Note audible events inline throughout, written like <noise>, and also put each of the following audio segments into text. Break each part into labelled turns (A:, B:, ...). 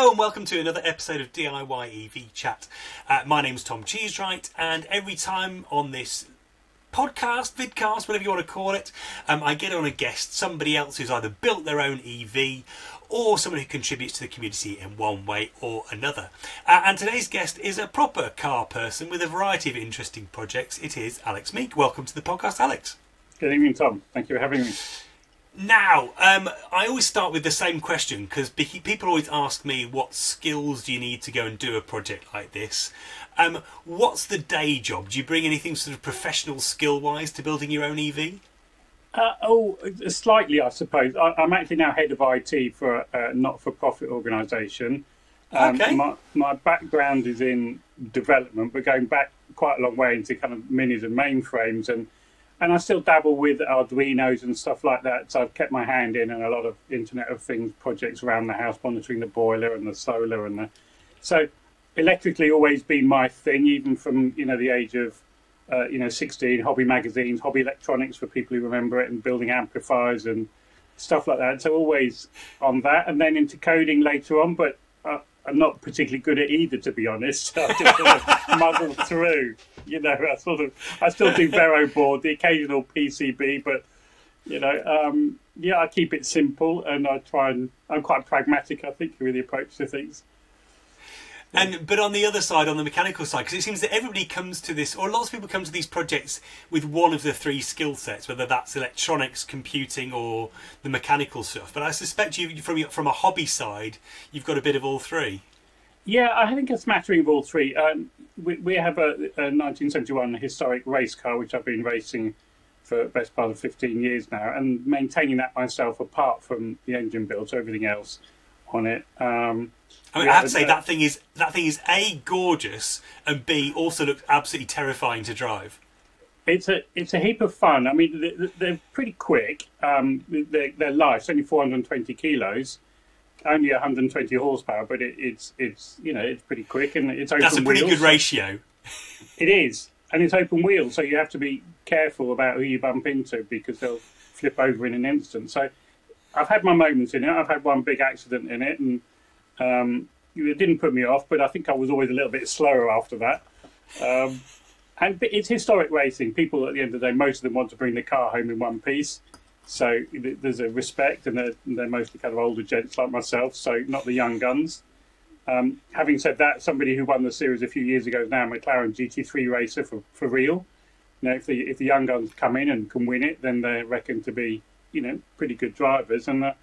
A: Hello and welcome to another episode of DIY EV Chat. Uh, my name's Tom Cheesewright, and every time on this podcast, vidcast, whatever you want to call it, um, I get on a guest, somebody else who's either built their own EV or someone who contributes to the community in one way or another. Uh, and today's guest is a proper car person with a variety of interesting projects. It is Alex Meek. Welcome to the podcast, Alex.
B: Good evening, Tom. Thank you for having me.
A: Now, um, I always start with the same question because people always ask me, what skills do you need to go and do a project like this? Um, what's the day job? Do you bring anything sort of professional skill wise to building your own EV?
B: Uh, oh, slightly, I suppose. I, am actually now head of IT for a not for profit organisation.
A: Um, okay.
B: My, my background is in development, but going back quite a long way into kind of minis and mainframes and and I still dabble with Arduinos and stuff like that. So I've kept my hand in and a lot of Internet of Things projects around the house, monitoring the boiler and the solar and the. So electrically always been my thing, even from you know the age of uh, you know 16. Hobby magazines, hobby electronics for people who remember it, and building amplifiers and stuff like that. So always on that, and then into coding later on. But uh, I'm not particularly good at either, to be honest. <laughs> I just sort of muddle through. You know, I sort of I still do Vero board, the occasional PCB, but you know, um, yeah, I keep it simple and I try and I'm quite pragmatic. I think with the approach to things.
A: And but on the other side, on the mechanical side, because it seems that everybody comes to this, or lots of people come to these projects with one of the three skill sets, whether that's electronics, computing, or the mechanical stuff. But I suspect you, from from a hobby side, you've got a bit of all three.
B: Yeah, I think a smattering of all three. Um, we, we have a, a 1971 historic race car, which I've been racing for the best part of 15 years now, and maintaining that myself apart from the engine build, so everything else on it. Um,
A: I mean, I have to say that thing is that thing is a gorgeous and b also looks absolutely terrifying to drive.
B: It's a it's a heap of fun. I mean, they're pretty quick. Um, they're, they're light. It's only 420 kilos, only 120 horsepower, but it, it's it's you know it's pretty quick and it's open.
A: That's a pretty
B: wheels.
A: good ratio.
B: it is, and it's open wheel, so you have to be careful about who you bump into because they'll flip over in an instant. So, I've had my moments in it. I've had one big accident in it, and um, it didn't put me off, but I think I was always a little bit slower after that. Um, and it's historic racing. People at the end of the day, most of them want to bring the car home in one piece. So there's a respect, and they're, they're mostly kind of older gents like myself, so not the young guns. Um, having said that, somebody who won the series a few years ago is now a McLaren GT3 racer for, for real. You know, if the if the young guns come in and can win it, then they're reckoned to be you know pretty good drivers. And uh,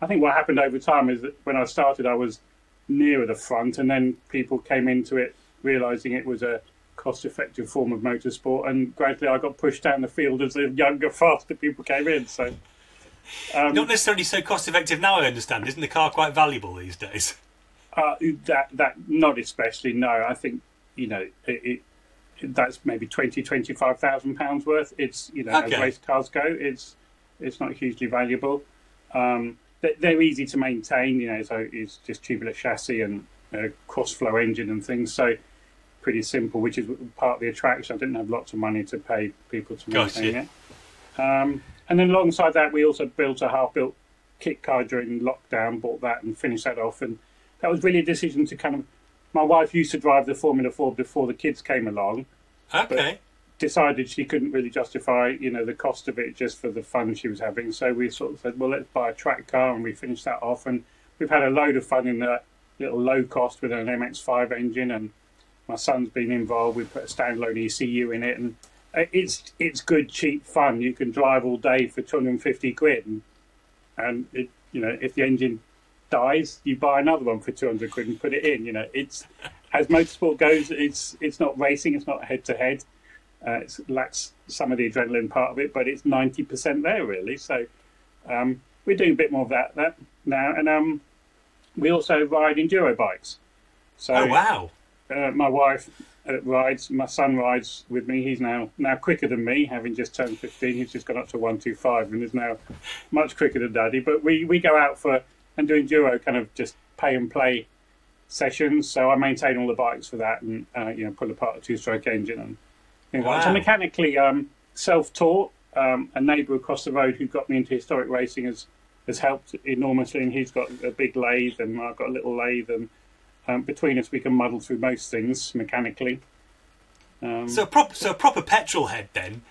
B: I think what happened over time is that when I started, I was nearer the front, and then people came into it realizing it was a cost-effective form of motorsport, and gradually I got pushed down the field as the younger, <laughs> faster people came in. So,
A: um, not necessarily so cost-effective now. I understand. Isn't the car quite valuable these days? <laughs>
B: Uh, that that not especially. No, I think you know it, it that's maybe 20, 25,000 pounds worth. It's you know okay. as race cars go, it's it's not hugely valuable. Um, they're easy to maintain. You know, so it's just tubular chassis and a cross-flow engine and things. So pretty simple, which is part of the attraction. I didn't have lots of money to pay people to maintain it. Um, and then alongside that, we also built a half-built kit car during lockdown. Bought that and finished that off. And that was really a decision to kind of. My wife used to drive the Formula Ford before the kids came along.
A: Okay
B: decided she couldn't really justify, you know, the cost of it just for the fun she was having. So we sort of said, well, let's buy a track car, and we finished that off. And we've had a load of fun in that little low cost with an MX-5 engine, and my son's been involved. We put a standalone ECU in it, and uh, it's it's good, cheap fun. You can drive all day for 250 quid, and, and it, you know, if the engine dies, you buy another one for 200 quid and put it in. You know, it's as motorsport goes, it's it's not racing, it's not head to head uh, it lacks some of the adrenaline part of it, but it's ninety percent there really. So um, we're doing a bit more of that, that now, and um, we also ride enduro bikes.
A: So oh wow!
B: Uh, my wife uh, rides, my son rides with me. He's now now quicker than me, having just turned fifteen. He's just gone up to one two five and is now much quicker than Daddy. But we we go out for and do enduro kind of just pay and play sessions. So I maintain all the bikes for that, and uh, you know pull apart a two stroke engine and Wow. So mechanically um, self-taught. Um, a neighbour across the road who got me into historic racing has has helped enormously. And he's got a big lathe, and I've got a little lathe, and um, between us, we can muddle through most things mechanically. Um,
A: So a proper, so a proper petrol head then.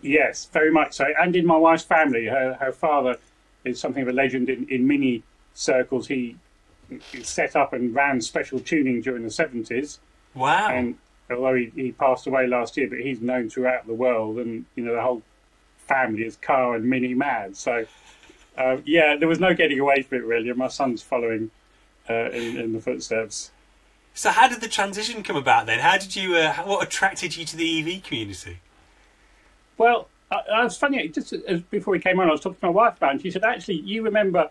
B: Yes, very much so. And in my wife's family, her, her father is something of a legend in, in mini circles. He, he set up and ran special tuning during the 70s.
A: Wow.
B: And although he, he passed away last year, but he's known throughout the world. And, you know, the whole family is car and mini mad. So, uh, yeah, there was no getting away from it, really. And my son's following uh, in, in the footsteps.
A: So how did the transition come about then? How did you? Uh, what attracted you to the EV community?
B: Well, I, I was funny. Just as, before we came on, I was talking to my wife about, it, and she said, "Actually, you remember,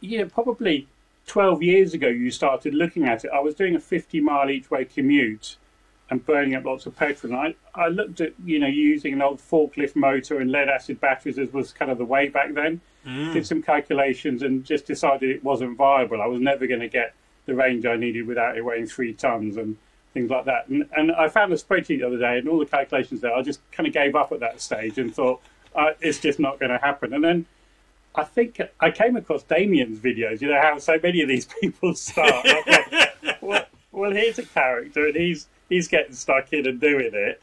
B: you know, probably twelve years ago, you started looking at it. I was doing a fifty-mile each-way commute and burning up lots of petrol. And I, I looked at, you know, using an old forklift motor and lead-acid batteries as was kind of the way back then. Did some calculations and just decided it wasn't viable. I was never going to get the range I needed without it weighing three tons and things like that. And, and I found a spreadsheet the other day and all the calculations there. I just kind of gave up at that stage and thought uh, it's just not going to happen. And then I think I came across Damien's videos. You know how so many of these <laughs> people start. Thought, well, well, here's a character and he's he's getting stuck in and doing it.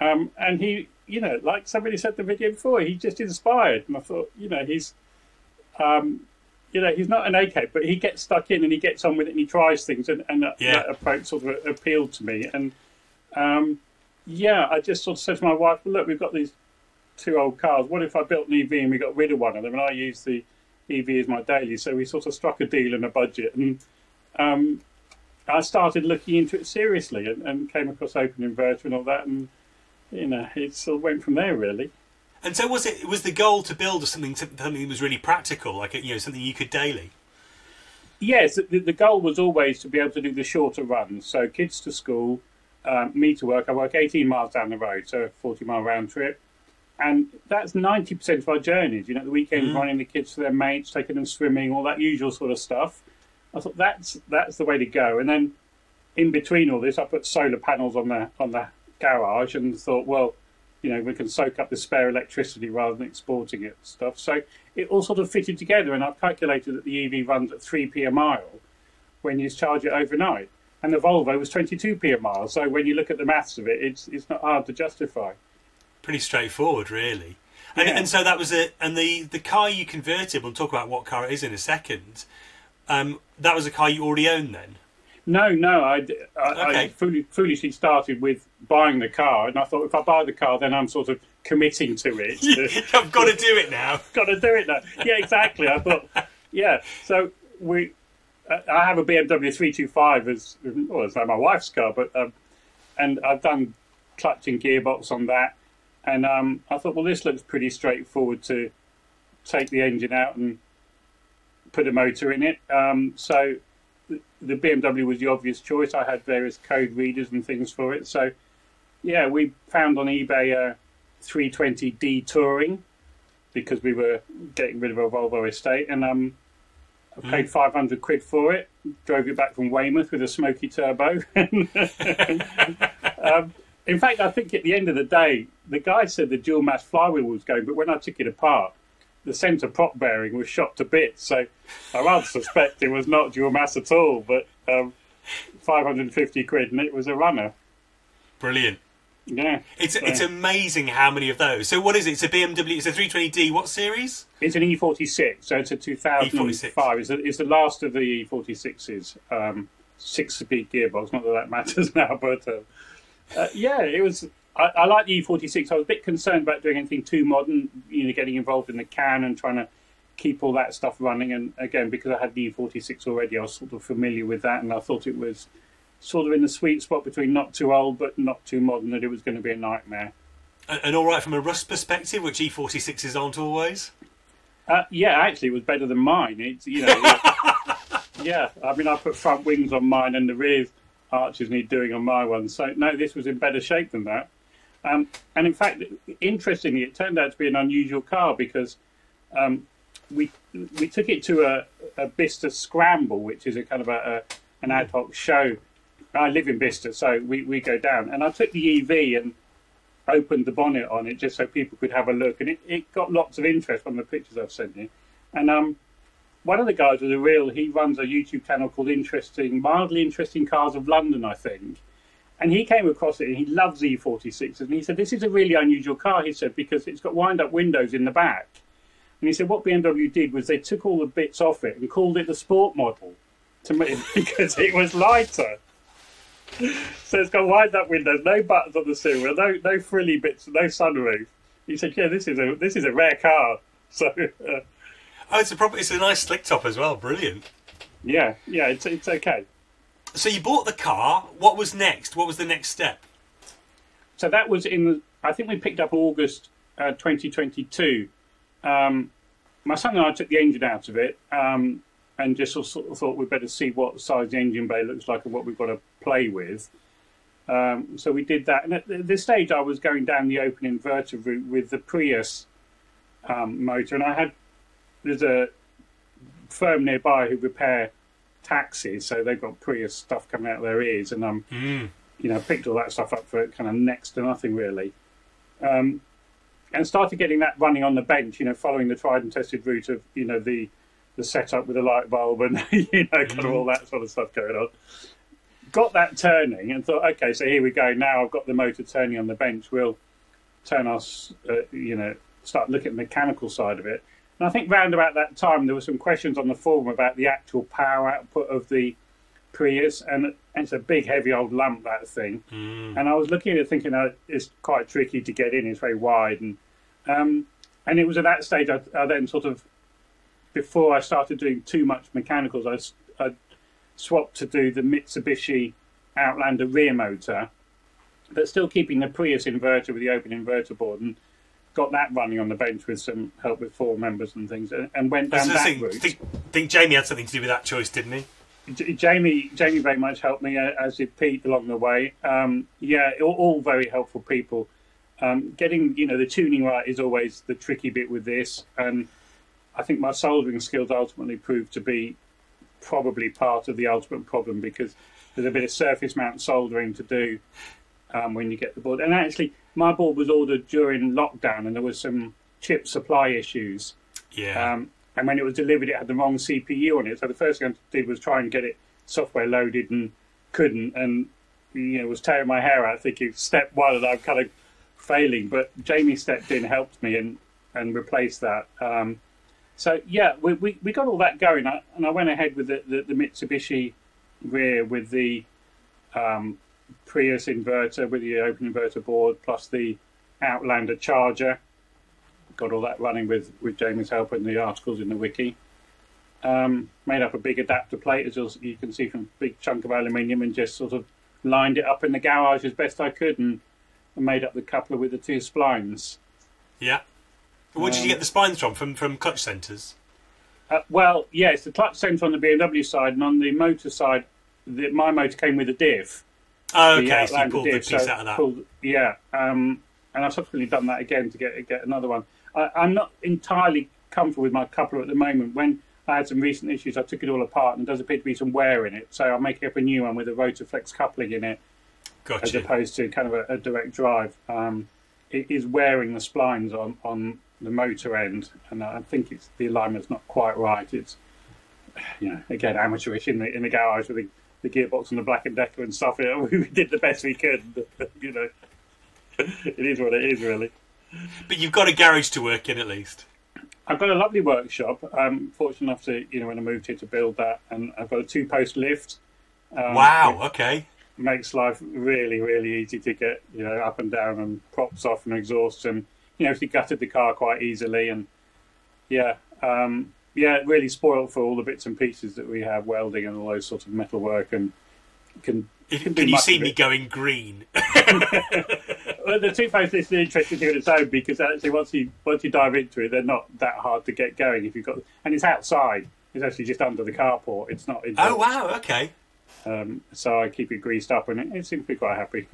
B: Um, and he, you know, like somebody said the video before, he just inspired. And I thought, you know, he's, um, you know, he's not an AK, but he gets stuck in and he gets on with it and he tries things. And, and that,
A: Yeah.
B: that approach sort of appealed to me. And um, yeah, I just sort of said to my wife, well, look, we've got these two old cars. What if I built an EV and we got rid of one of them? And I use the EV as my daily. So we sort of struck a deal and a budget. And um, I started looking into it seriously and, and came across Open Inverter and all that. And, you know, it sort of went from there, really.
A: And so was it? Was the goal to build something something that was really practical, like you know something you could daily?
B: Yes, the, the goal was always to be able to do the shorter runs. So kids to school, um, me to work. I work 18 miles down the road, so a 40 mile round trip. And that's 90% of our journeys. You know, the weekends running the kids to their mates, taking them swimming, all that usual sort of stuff. I thought that's that's the way to go. And then in between all this, I put solar panels on the on the garage and thought, well, you know, we can soak up the spare electricity rather than exporting it and stuff. So it all sort of fitted together, and I've calculated that the EV runs at 3p a mile when you charge it overnight. And the Volvo was 22p a mile. So when you look at the maths of it, it's it's not hard to justify.
A: Pretty straightforward, really. And,
B: Yeah.
A: and so that was it. And the the car you converted. We'll talk about what car it is in a second. Um, that was a car you already owned then.
B: No, no, I
A: Okay.
B: fool- foolishly started with buying the car, and I thought if I buy the car, then I'm sort of committing to it.
A: I've got to do it now. <laughs>
B: got to do it now. Yeah, exactly. I thought, <laughs> yeah. So we, uh, I have a BMW 325 as well, it's like my wife's car, but um, and I've done clutch and gearbox on that, and um, I thought, well, this looks pretty straightforward to take the engine out and put a motor in it. Um, so the- the BMW was the obvious choice. I had various code readers and things for it. So yeah, we found on eBay a 320D Touring because we were getting rid of our Volvo estate, and um, I paid 500 quid for it. Drove it back from Weymouth with a smoky turbo. <laughs> um, in fact, I think at the end of the day, the guy said the dual mass flywheel was going, but when I took it apart, the centre prop bearing was shot to bits. So I rather suspect it was not dual mass at all, but um, 550 quid, and it was a runner.
A: Brilliant.
B: Yeah.
A: It's it's amazing how many of those. So what is it? It's a BMW. It's a 320D. What series?
B: It's an E46, so it's a 2005. It's, the- it's the last of the E46s. Um, six-speed gearbox. Not that that matters <laughs> now, but uh, uh, yeah, it was. I, I like the E46. I was a bit concerned about doing anything too modern. You know, getting involved in the CAN and trying to keep all that stuff running. And again, because I had the E46 already, I was sort of familiar with that, and I thought it was sort of in the sweet spot between not too old but not too modern. That it was going to be a nightmare.
A: And, and all right from a rust perspective, which E46s aren't always.
B: Uh, yeah, actually, it was better than mine. It's you know, <laughs> yeah. I mean, I put front wings on mine, and the rear arches need doing on my one. So no, this was in better shape than that. Um, and in fact, interestingly, it turned out to be an unusual car because um, we we took it to a, a Bicester Scramble, which is a kind of a, a an ad hoc show. I live in Bicester, so we, we go down, and I took the EV and opened the bonnet on it just so people could have a look, and it, it got lots of interest from the pictures I've sent you. And um, one of the guys was a real. He runs a YouTube channel called Interesting, Mildly Interesting Cars of London, I think. And he came across it and he loves E46s. And he said, This is a really unusual car, he said, because it's got wind up windows in the back. And he said, What BMW did was they took all the bits off it and called it the sport model to make, <laughs> because it was lighter. So it's got wind up windows, no buttons on the steering no, no frilly bits, no sunroof. He said, "Yeah, this is a this is a rare car." <laughs> So, uh,
A: oh, it's a proper, it's a nice slick top as well. Brilliant.
B: Yeah, yeah, it's it's okay.
A: So you bought the car. What was next? What was the next step?
B: So that was in. I think we picked up August uh, 2022. Um, my son and I took the engine out of it um, and just sort of thought we'd better see what size the engine bay looks like and what we've got to play with. Um, so we did that. And at this stage, I was going down the open inverter route with the Prius um, motor, and I had there's a firm nearby who repair taxis, so they've got Prius stuff coming out of their ears, and I'm, mm. you know, picked all that stuff up for kind of next to nothing really, um, and started getting that running on the bench, you know, following the tried and tested route of you know the the setup with a light bulb and <laughs> you know kind of all that sort of stuff going on got that turning and thought, okay, so here we go. Now I've got the motor turning on the bench. We'll turn us, uh, you know, start looking at the mechanical side of it. And I think round about that time, there were some questions on the forum about the actual power output of the Prius, and, and it's a big, heavy old lump that thing. Mm. And I was looking at it, thinking, oh, it's quite tricky to get in. It's very wide, and um, and it was at that stage I, I, then sort of, before I started doing too much mechanicals, I, I swapped to do the Mitsubishi Outlander rear motor, but still keeping the Prius inverter with the open inverter board and got that running on the bench with some help with four members and things and, and went down that
A: think,
B: route.
A: Think, think Jamie had something to do with that choice, didn't he?
B: J- Jamie, Jamie very much helped me uh, as did Pete along the way. Um, yeah, all, all, very helpful people. Um, getting you know the tuning right is always the tricky bit with this, and I think my soldering skills ultimately proved to be probably part of the ultimate problem because there's a bit of surface mount soldering to do um, when you get the board. And actually, my board was ordered during lockdown, and there was some chip supply issues.
A: Yeah.
B: Um, and when it was delivered, it had the wrong CPU on it. So the first thing I did was try and get it software loaded, and couldn't. And you know, was tearing my hair out, thinking step one, and I'm kind of failing. But Jamie stepped in, helped me, and and replaced that. Um, so yeah, we, we, we got all that going, and I went ahead with the, the, the Mitsubishi rear with the um, Prius inverter with the open inverter board plus the Outlander charger. Got all that running with, with Jamie's help and the articles in the wiki. Um, made up a big adapter plate, as you can see from a big chunk of aluminium, and just sort of lined it up in the garage as best I could, and, and made up the coupler with the two splines.
A: Yeah. Where did you get the splines from? From from clutch centres?
B: Uh, well, yes, the clutch centre on the BMW side, and on the motor side, the, my motor came with a diff.
A: Oh, okay. So you pulled diff, the piece so out of that. Pulled,
B: yeah, um, and I've subsequently done that again to get get another one. I, I'm not entirely comfortable with my coupler at the moment. When I had some recent issues, I took it all apart, and there does appear to be some wear in it. So I'm making up a new one with a Rotoflex coupling in it,
A: gotcha.
B: as opposed to kind of a, a direct drive. Um, it is wearing the splines on on the motor end, and I think it's the alignment's not quite right. It's you know again amateurish in the in the garage with the, gearbox and the Black and Decker and stuff. You know, <laughs> we did the best we could. <laughs> you know, it is what it is, really.
A: But you've got a garage to work in at least.
B: I've got a lovely workshop. I'm fortunate enough to, you know, when I moved here to build that, and I've got a two-post lift.
A: Um, wow. Okay.
B: Makes life really, really easy to get, you know, up and down and props off and exhaust and you know, he gutted the car quite easily, and yeah, um, yeah, really spoiled for all the bits and pieces that we have, welding and all those sorts of metal work, and can.
A: Can, can you see me going green? <laughs> <laughs>
B: well, the two post is an interesting thing on its own because actually, once you once you dive into it, they're not that hard to get going. If you've got and it's outside, it's actually just under the carport. It's not.
A: Oh wow! Okay.
B: Um, so I keep it greased up, and it, it seems to be quite happy.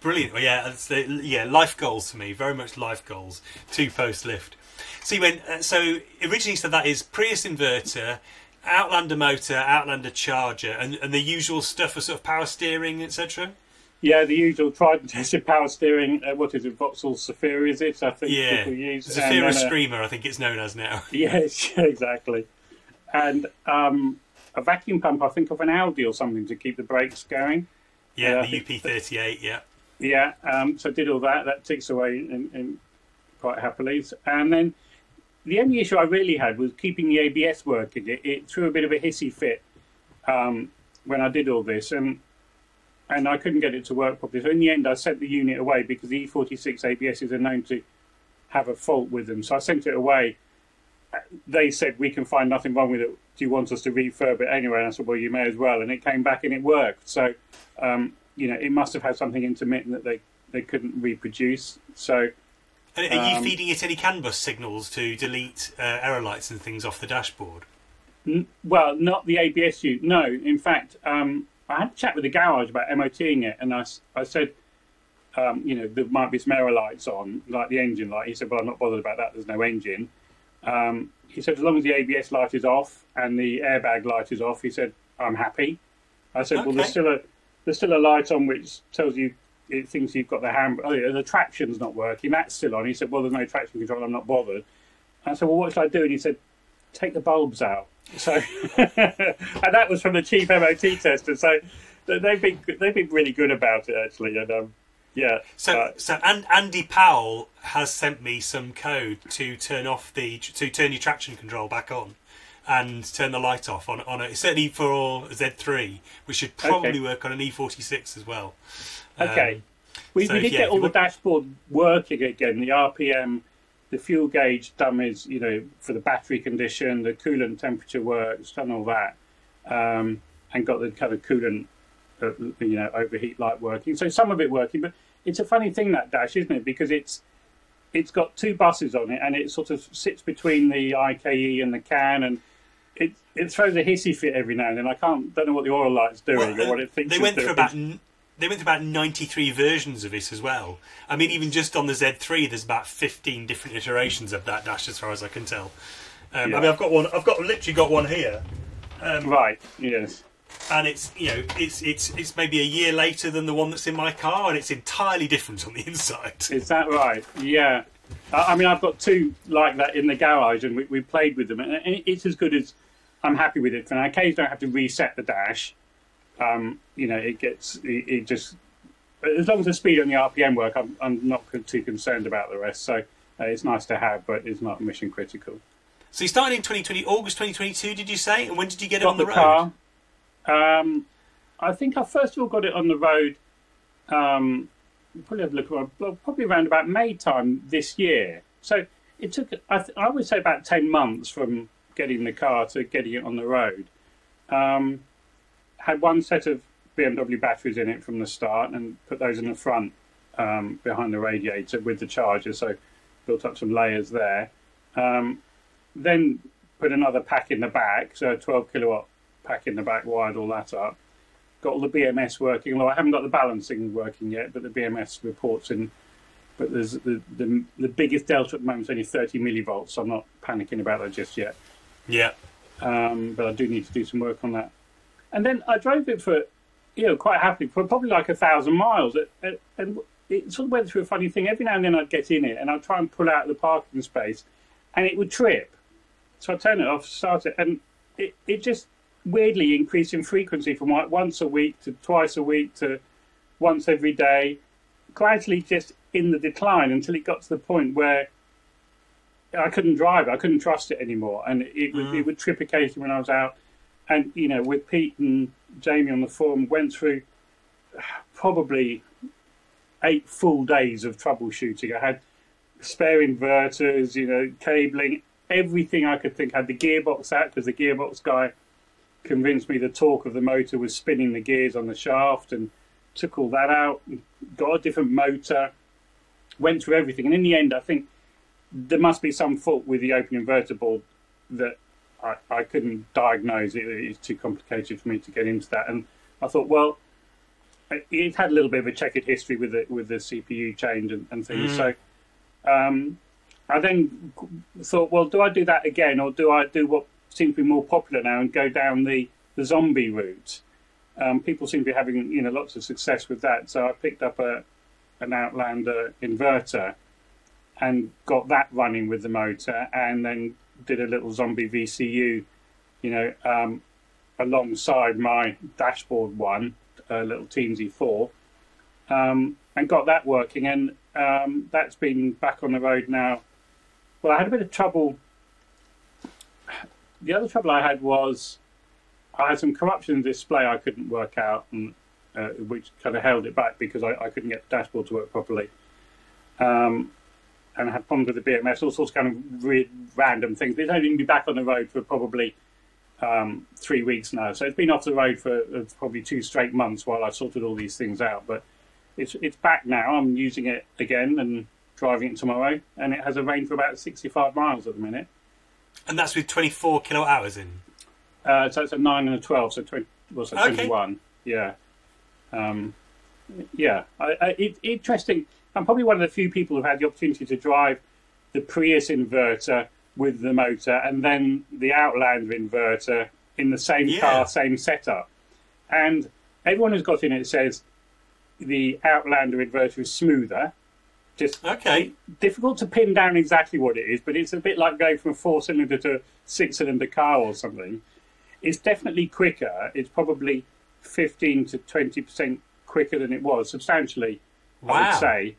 A: Brilliant. Well, yeah, the, yeah, life goals for me. Very much life goals. Two post lift. So you went. Uh, so originally, said that is Prius inverter, Outlander motor, Outlander charger, and, and the usual stuff for sort of power steering, etc.
B: Yeah, the usual tried and tested power steering. Uh, what is it? Vauxhall Zafira, is it? I think
A: Yeah,
B: people use. Uh,
A: Screamer, I think it's known as now. <laughs>
B: Yes, <laughs> exactly. And um, a vacuum pump, I think of an Audi or something to keep the brakes going.
A: Yeah,
B: I
A: the UP38. Yeah,
B: Yeah, um, so I did all that. That ticks away in, in quite happily. And then the only issue I really had was keeping the ABS working. It, it threw a bit of a hissy fit um, when I did all this, and and I couldn't get it to work properly. So in the end, I sent the unit away because the E46 ABSs are known to have a fault with them. So I sent it away. They said we can find nothing wrong with it. Do you want us to refurb it anyway? And I said, well, you may as well. And it came back and it worked. So um, you know, it must have had something intermittent that they, they couldn't reproduce. So,
A: And are you
B: Um,
A: feeding it any CAN bus signals to delete uh, error lights and things off the dashboard?
B: n- well, not the ABS unit. No, in fact, um, I had a chat with the garage about MOTing it, and I, I said, um, you know, there might be some error lights on, like the engine light. He said, well, I'm not bothered about that. There's no engine. Um, he said, as long as the ABS light is off and the airbag light is off, he said, I'm happy. I said, well, there's still a there's still a light on which tells you it thinks you've got the hand. Oh, yeah, the traction's not working. That's still on. He said, well, there's no traction control. I'm not bothered. I said, well, what should I do? And he said, take the bulbs out. So, <laughs> and that was from the chief MOT tester. So they've been they've been really good about it actually. And um, yeah,
A: So,
B: uh,
A: so and Andy Powell has sent me some code to turn off the to turn your traction control back on, and turn the light off on on it. Certainly for Z3, which should probably
B: Okay.
A: work on an E46 as well.
B: okay.
A: Um,
B: we,
A: so,
B: we did
A: yeah,
B: get all the dashboard working again. The RPM, the fuel gauge dummies, you know, for the battery condition, the coolant temperature works, done all that, um, and got the kind of coolant, uh, you know, overheat light working. So some of it working, but it's a funny thing that dash, isn't it? Because it's it's got two buses on it, and it sort of sits between the IKE and the CAN, and it it throws a hissy fit every now and then. I can't don't know what the oil light's doing
A: Well,
B: or what it thinks
A: they
B: it's
A: went
B: doing.
A: through about n- they went through about 93 versions of this as well. I mean, even just on the Z3, there's about 15 different iterations of that dash, as far as I can tell. Um,
B: Yeah.
A: I mean, I've got one. I've got literally got one here,
B: right. Yes.
A: and it's you know it's it's it's maybe a year later than the one that's in my car, and it's entirely different on the inside.
B: Is that right? Yeah. I I mean, I've got two like that in the garage, and we, we played with them, and it's as good as I'm happy with it. And I occasionally don't have to reset the dash. Um, you know, it gets it, it just as long as the speed and the RPM work, I'm I'm not too concerned about the rest. So uh, it's nice to have, but it's not mission critical.
A: So you started in 2020, August 2022, did you say? And when did you get it on the,
B: the,
A: road?
B: car. Um, I think I first of all got it on the road. Um, probably have a look at well, probably around about May time this year. So it took I, th- I would say about ten months from getting the car to getting it on the road. Um, had one set of BMW batteries in it from the start, and put those in the front um, behind the radiator with the charger. So built up some layers there. Um, then put another pack in the back, so a 12 kilowatt pack in the back, wired all that up. Got all the BMS working, although I haven't got the balancing working yet, but the BMS reports in. But there's the, the, the biggest delta at the moment is only 30 millivolts, so I'm not panicking about that just yet.
A: Yeah.
B: Um, but I do need to do some work on that. And then I drove it for, you know, quite happily for probably like a thousand miles. And it sort of went through a funny thing. Every now and then I'd get in it and I'd try and pull out the parking space and it would trip. So I turn it off, start it, and it, it just weirdly increased in frequency from like once a week to twice a week to once every day, gradually just in the decline until it got to the point where I couldn't drive. it. I couldn't trust it anymore, and it would it mm. would trip occasionally when I was out. And you know, with Pete and Jamie on the forum, went through probably eight full days of troubleshooting. I had spare inverters, you know, cabling, everything I could think. I had the gearbox out because the gearbox guy convinced me the torque of the motor was spinning the gears on the shaft, and took all that out. Got a different motor. Went through everything, and in the end, I think there must be some fault with the open inverter board that I, I couldn't diagnose. It, it's too complicated for me to get into that. And I thought, well, it- had a little bit of a checkered history with the with the CPU change and, and things. So um, I then thought, well, do I do that again, or do I do what seems to be more popular now and go down the the zombie route? um, people seem to be having you know lots of success with that. So I picked up a an Outlander inverter and got that running with the motor, and then did a little zombie VCU, you know, um, alongside my dashboard one, a little Teensy four, um, and got that working, and um, that's been back on the road now. Well, I had a bit of trouble. The other trouble I had was I had some corruption display I couldn't work out, and uh, which kind of held it back because I, I, couldn't get the dashboard to work properly. Um, and had problems with the BMS, all sorts of kind of weird, random things. But It's only been back on the road for probably um, three weeks now. So it's been off the road for uh, probably two straight months while I sorted all these things out. But it's it's back now. I'm using it again and driving it tomorrow, and it has a range for about 65 miles at the minute.
A: And that's with 24 kilowatt hours in.
B: Uh, so it's a nine and a 12, so 20, well, so 21. Yeah. Um, yeah, I, I, it, interesting. I'm probably one of the few people who've had the opportunity to drive the Prius inverter with the motor and then the Outlander inverter in the same yeah. car, same setup. And everyone who's got in it says the Outlander inverter is smoother. Just
A: okay.
B: difficult to pin down exactly what it is, but it's a bit like going from a four cylinder to a six cylinder car or something. It's definitely quicker. It's probably 15 to 20% quicker than it was, substantially, wow. I would say.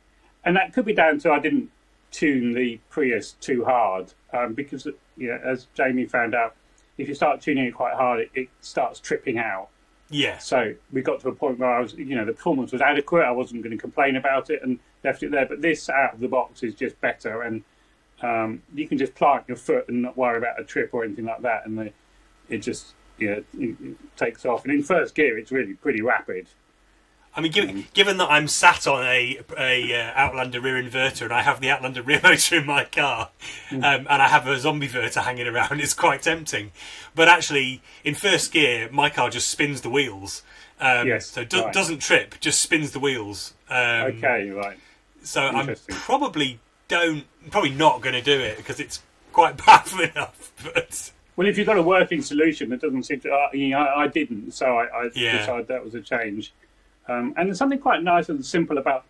B: And that could be down to I didn't tune the Prius too hard um, because, you know, as Jamie found out, if you start tuning it quite hard, it, it, starts tripping out.
A: Yeah.
B: So we got to a point where I was, you know, the performance was adequate. I wasn't going to complain about it and left it there. But this out of the box is just better, and um, you can just plant your foot and not worry about a trip or anything like that, and the, it just you know, it, it takes off. And in first gear, it's really pretty rapid.
A: I mean, given, given that I'm sat on a, a uh, Outlander rear inverter and I have the Outlander <laughs> rear motor in my car, mm. um, and I have a zombie inverter hanging around, <laughs> it's quite tempting. But actually, in first gear, my car just spins the wheels. Um, yes, so do, right. doesn't trip, just spins the wheels. Um,
B: okay, right.
A: So I'm probably don't probably not going to do it because it's quite <laughs> powerful enough. But
B: well, if you've got a working solution that doesn't seem to, uh, you know, I, I, didn't, so I, I yeah. decided that was a change. Um, and there's something quite nice and simple about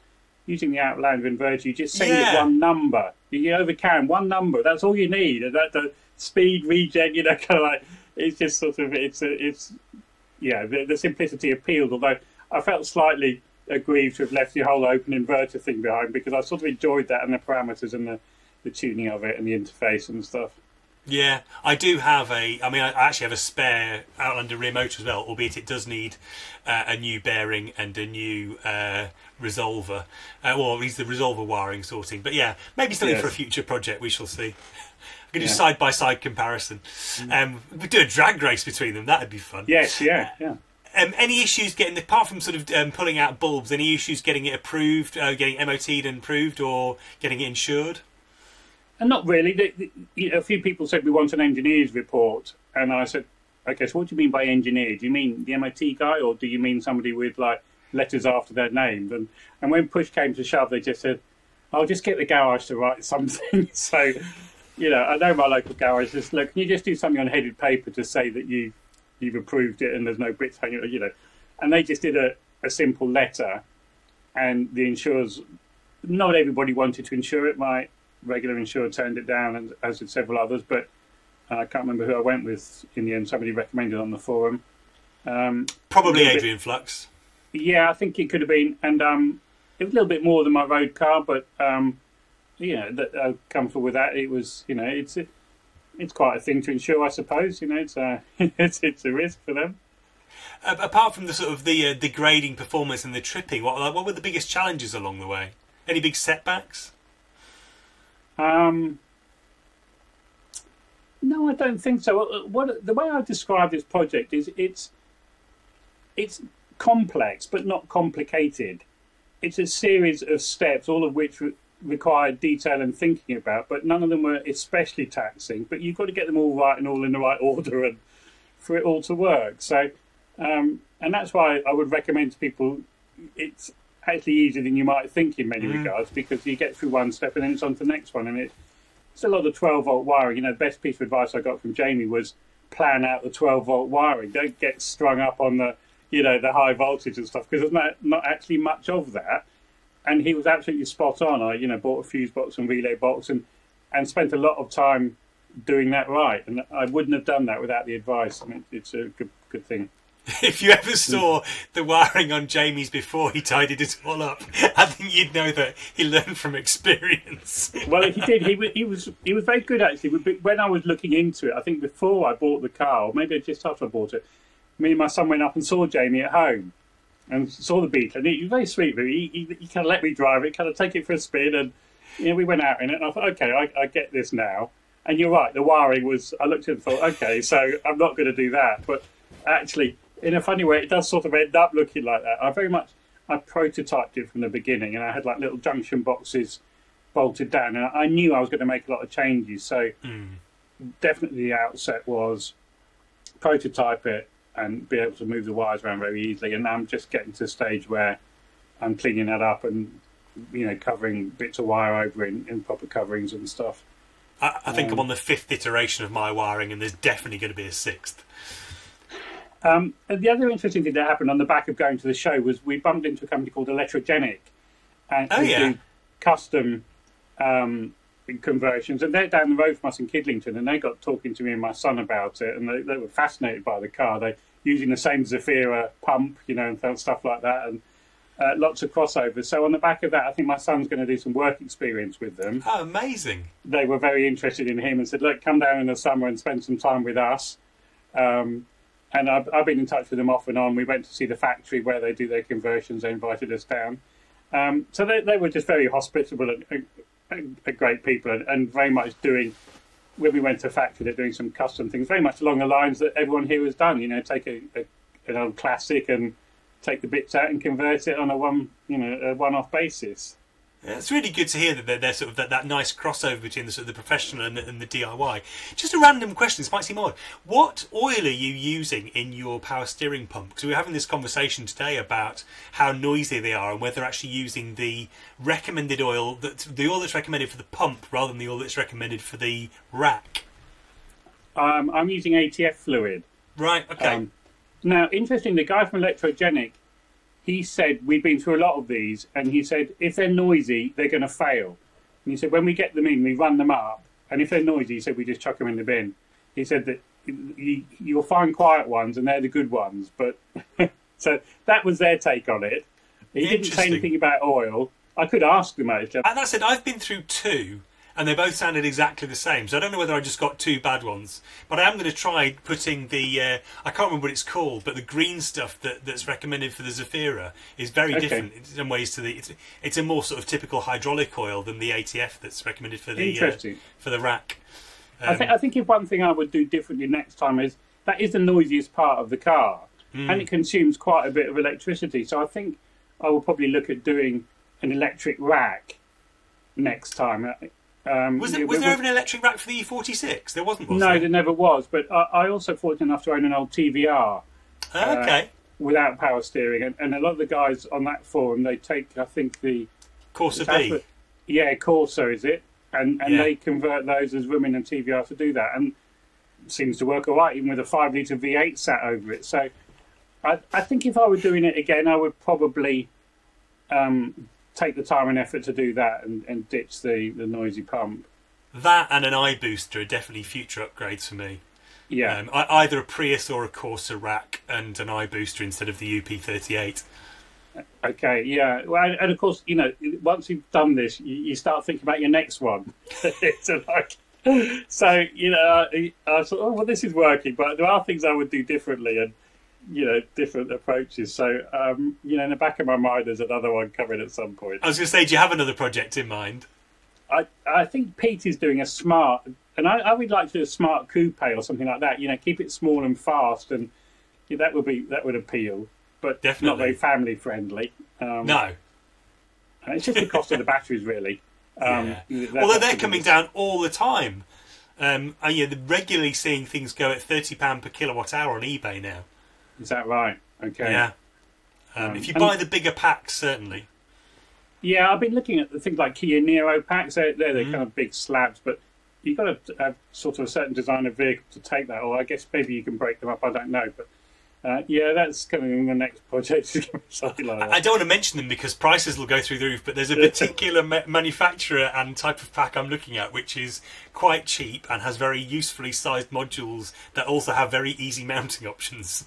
B: using the Outlander inverter. You just send yeah. it one number. You overcam one number. That's all you need. And that the speed regen, you know, <laughs> kind of like it's just sort of it's it's yeah. The, the simplicity appealed. Although I felt slightly aggrieved to have left the whole open inverter thing behind because I sort of enjoyed that and the parameters and the, the tuning of it and the interface and stuff.
A: Yeah, I do have a. I mean, I actually have a spare Outlander rear motor as well, albeit it does need uh, a new bearing and a new uh, resolver, uh, or at least the resolver wiring sorting. But yeah, maybe something yes. for a future project. We shall see. I can do side by side comparison. Mm. Um, we do a drag race between them. That'd be fun.
B: Yes, yeah, yeah.
A: Um, any issues getting apart from sort of um, pulling out bulbs? Any issues getting it approved, uh, getting MOT'd and approved, or getting it insured?
B: And not really. The, the, you know, a few people said we want an engineer's report, and I said, okay, so what do you mean by engineer? Do you mean the MOT guy, or do you mean somebody with like letters after their name? And and when push came to shove, they just said, I'll just get the garage to write <laughs> something. so, you know, I know my local garage. Just look, can you just do something on headed paper to say that you you've approved it and there's no bricks hanging, you know? And they just did a, a simple letter, and the insurers. Not everybody wanted to insure it. My regular insurer turned it down, and as did several others. But uh, I can't remember who I went with in the end. Somebody recommended on the forum. Um,
A: Probably Adrian bit, Flux.
B: Yeah, I think it could have been, and um, it was a little bit more than my road car, but um, yeah, that, uh, comfortable with that. It was, you know, it's it's quite a thing to insure, I suppose. You know, it's a <laughs> it's, it's a risk for them.
A: Uh, apart from the sort of the uh, degrading performance and the tripping, what what were the biggest challenges along the way? Any big setbacks?
B: Um, no, I don't think so. Uh, what the way I describe this project is it's it's complex but not complicated. It's a series of steps, all of which re- require detail and thinking about, but none of them were especially taxing. But you've got to get them all right and all in the right <laughs> order, and for it all to work. So, um, and that's why I would recommend to people it's actually easier than you might think in many mm. regards because you get through one step and then it's on to the next one. And it, it's a lot of 12 volt wiring. You know, the best piece of advice I got from Jamie was plan out the 12 volt wiring. Don't get strung up on the you know, the high voltage and stuff because there's not not actually much of that. And he was absolutely spot on. I, you know, bought a fuse box and relay box and and spent a lot of time doing that right. And I wouldn't have done that without the advice. I mean, it's a good good thing. <laughs>
A: If you ever saw the wiring on Jamie's before he tidied it all up, I think you'd know that he learned from experience.
B: Well, he did. He was he was he was very good actually. But When I was looking into it, I think before I bought the car, or maybe just after I bought it, me and my son went up and saw Jamie at home and saw the Beetle. And he was very sweet. Really, he, he, he kind of let me drive it, kind of take it for a spin, and you know, we went out in it. And I thought, okay, I, I get this now. And you're right, the wiring was. I looked at it and thought, okay, so I'm not going to do that. But actually, in a funny way, it does sort of end up looking like that. I very much I prototyped it from the beginning, and I had like little junction boxes bolted down, and I knew I was going to make a lot of changes. So hmm. definitely the outset was prototype it and be able to move the wires around very easily. And now I'm just getting to the stage where I'm cleaning that up and you know covering bits of wire over in, in proper coverings and stuff.
A: I, I think I'm um, on the fifth iteration of my wiring, and there's definitely going to be a sixth.
B: Um, the other interesting thing that happened on the back of going to the show was we bumped into a company called Electrogenic, and
A: Oh, yeah.
B: do custom um, conversions. And they're down the road from us in Kidlington, and they got talking to me and my son about it, and they, they were fascinated by the car. They using the same Zafira pump, you know, and stuff like that, and uh, lots of crossovers. So on the back of that, I think my son's going to do some work experience with them
A: Oh, amazing!
B: they were very interested in him and said, "Look, come down in the summer and spend some time with us." Um, and I've, I've been in touch with them off and on. We went to see the factory where they do their conversions. They invited us down. Um, so they, they were just very hospitable and, and, and great people, and, and very much doing. When we went to factory, they're doing some custom things, very much along the lines that everyone here has done. You know, take a, a an old classic and take the bits out and convert it on a one, you know, a one-off basis.
A: Yeah, it's really good to hear that they're, they're sort of that, that nice crossover between the sort of the professional and the, and the DIY. Just a random question. This might seem odd. What oil are you using in your power steering pump? Because we were having this conversation today about how noisy they are and whether actually using the recommended oil that the oil that's recommended for the pump rather than the oil that's recommended for the rack.
B: Um, I'm using ATF fluid.
A: Right. Okay.
B: Um, now, interesting, the guy from Electrogenic, he said we've been through a lot of these, and he said if they're noisy, they're going to fail. And he said when we get them in, we run them up, and if they're noisy, he said we just chuck them in the bin. He said that you, you'll find quiet ones, and they're the good ones. But <laughs> so that was their take on it. He didn't say anything about oil. I could ask them actually.
A: And that said, I've been through two, and they both sounded exactly the same. So I don't know whether I just got two bad ones, but I am going to try putting the uh, I can't remember what it's called, but the green stuff that, that's recommended for the Zafira is very
B: Okay.
A: different in some ways to the. It's, it's a more sort of typical hydraulic oil than the ATF that's recommended for the uh, for the rack.
B: I think I think if one thing I would do differently next time is that is the noisiest part of the car,
A: Hmm.
B: and it consumes quite a bit of electricity. So I think I will probably look at doing an electric rack next time. Um,
A: Was, was there ever an electric rack for the E46? There wasn't. Was
B: no,
A: there?
B: there never was. But I, I also fortunate enough to own an old TVR
A: Ah, okay.
B: without power steering, and, and a lot of the guys on that forum they take I think the
A: Corsa
B: It's
A: B.
B: Yeah, Corsa is it? And and
A: Yeah.
B: they convert those as women and TVR to do that, and it seems to work all right, even with a five liter V8 sat over it. So, I I think if I were doing it again, I would probably um, take the time and effort to do that and, and ditch the, the noisy pump.
A: That and an iBooster are definitely future upgrades for me.
B: Yeah,
A: Um, I, either a Prius or a Corsa rack and an eye booster instead of the UP38.
B: okay, yeah. Well, and, of course, you know, once you've done this, you, you start thinking about your next one. <laughs> it's like. So you know, I, I thought, oh well, this is working, but there are things I would do differently, and you know, different approaches. So um, you know, in the back of my mind, there's another one coming at some point.
A: I was going to say, do you have another project in mind?
B: I I think Pete is doing a smart, and I, I would like to do a smart coupe or something like that. You know, keep it small and fast, and yeah, that would be that would appeal, but
A: Definitely.
B: not very family friendly. Um,
A: No.
B: it's just the cost of the batteries, really. <laughs> Um,
A: Yeah. Although they're coming down all the time. Um, and yeah, they're regularly seeing things go at thirty pound per kilowatt hour on eBay now.
B: Is that right? Okay.
A: Yeah. Um,
B: Um,
A: if you buy the bigger packs, certainly.
B: Yeah, I've been looking at the things like Kia Niro packs. They're, they're the
A: Mm.
B: kind of big slabs, but you've got to have sort of a certain design of vehicle to take that. Or I guess maybe you can break them up. I don't know, but Uh, yeah, that's coming in the next project. <laughs> like.
A: I don't want to mention them because prices will go through the roof, but there's a particular ma- manufacturer and type of pack I'm looking at which is quite cheap and has very usefully sized modules that also have very easy mounting options.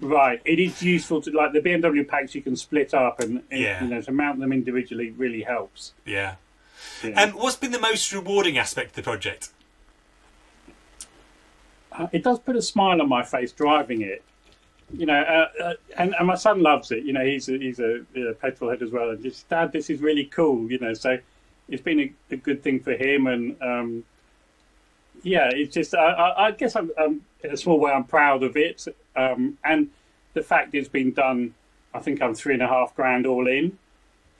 B: Right, it is useful to like the BMW packs you can split up and and,
A: Yeah.
B: you know to mount them individually really helps.
A: Yeah.
B: Yeah.
A: And what's been the most rewarding aspect of the project?
B: Uh, it does put a smile on my face driving it. You know, uh, uh, and, and my son loves it. You know, he's a, he's a, a petrol head as well. And just, Dad, this is really cool. You know, so it's been a, a good thing for him. And um, yeah, it's just, I, I, I guess I'm, I'm, in a small way, I'm proud of it. Um, and the fact it's been done, I think I'm three and a half grand all in.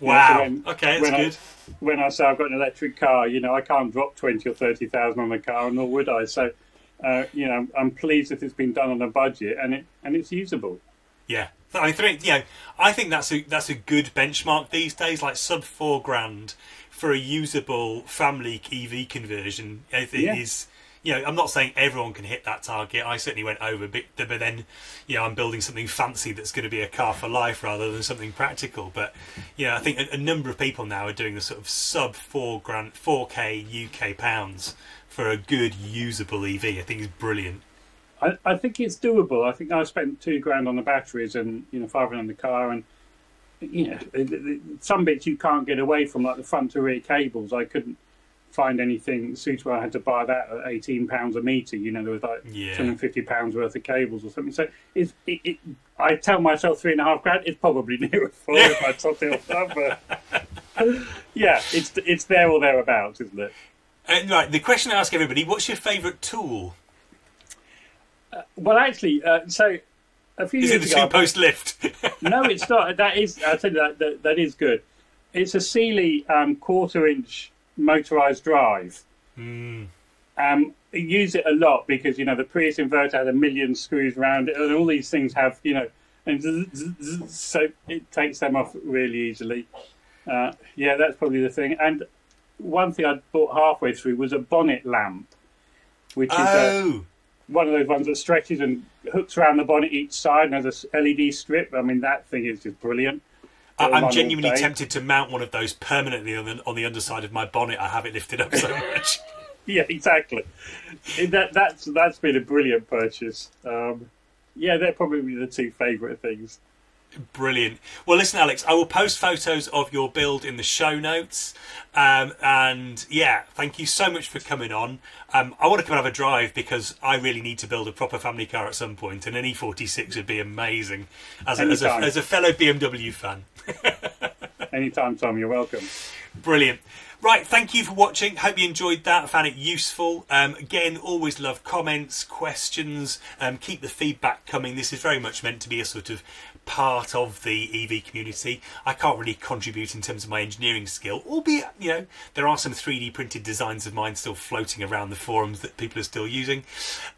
B: Yeah, so
A: Wow.
B: when-
A: okay, that's
B: when I-
A: good.
B: when I say I've got an electric car, you know, I can't drop twenty or thirty thousand on a car, nor would I. So, uh, you know, I'm pleased that it's been done on a budget and it and it's usable.
A: Yeah, I think you know, I think that's a that's a good benchmark these days. Like sub four grand for a usable family EV conversion. I think
B: Yeah.
A: is you know I'm not saying everyone can hit that target. I certainly went over, but but then you know I'm building something fancy that's going to be a car for life rather than something practical. But you know I think a, a number of people now are doing the sort of sub four grand four k UK pounds for a good usable EV. I think is brilliant.
B: I, I think it's doable. I think I spent two grand on the batteries and you know five grand on the car, and you know some bits you can't get away from, like the front to rear cables. I couldn't find anything suitable. I had to buy that at eighteen pounds a meter. You know there was like
A: Yeah.
B: two hundred fifty pounds worth of cables or something. So it's, it, it, I tell myself three and a half grand. It's probably <laughs> nearer four if I top it up. But <laughs> yeah, it's it's there or thereabouts, isn't it?
A: And right, the question I ask everybody: What's your favourite tool?
B: Well, actually, uh, so a few
A: Is it the
B: ago,
A: two post lift? <laughs>
B: no, it's not. That is, I tell you that, that that is good. It's a Sealey um, quarter inch motorized drive.
A: Hmm.
B: Um, I use it a lot because you know the Prius inverter had a million screws around it, and all these things have you know, and zzz, zzz, zzz, so it takes them off really easily. Uh, yeah, that's probably the thing. And one thing I bought halfway through was a bonnet lamp, which is a,
A: oh,
B: one of those ones that stretches and hooks around the bonnet each side and has a LED strip. I mean, that thing is just brilliant.
A: I- I'm genuinely tempted to mount one of those permanently on the, on the underside of my bonnet. I have it lifted up so <laughs> much.
B: Yeah, exactly. That that's that's been a brilliant purchase. Um, yeah, they're probably the two favourite things.
A: Brilliant. Well, listen, Alex, I will post photos of your build in the show notes. Um, and yeah, thank you so much for coming on. Um, I want to come and have a drive because I really need to build a proper family car at some point, and an E46 would be amazing as a, as a, as a fellow BMW fan. <laughs>
B: Anytime, Tom, you're welcome.
A: Brilliant. Right, thank you for watching. Hope you enjoyed that. Found it useful. Um, again, always love comments, questions. Um, keep the feedback coming. This is very much meant to be a sort of part of the EV community. I can't really contribute in terms of my engineering skill, albeit you know there are some 3D printed designs of mine still floating around the forums that people are still using.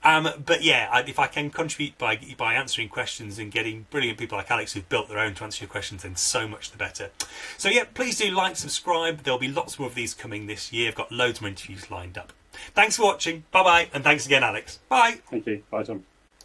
A: Um, but yeah, I, if I can contribute by by answering questions and getting brilliant people like Alex who've built their own to answer your questions, then so much the better. So yeah, please do like, subscribe. There'll be lots more of these coming this year. I've got loads more interviews lined up. Thanks for watching. Bye bye, and thanks again, Alex. Bye.
B: Thank you. Bye, Tom.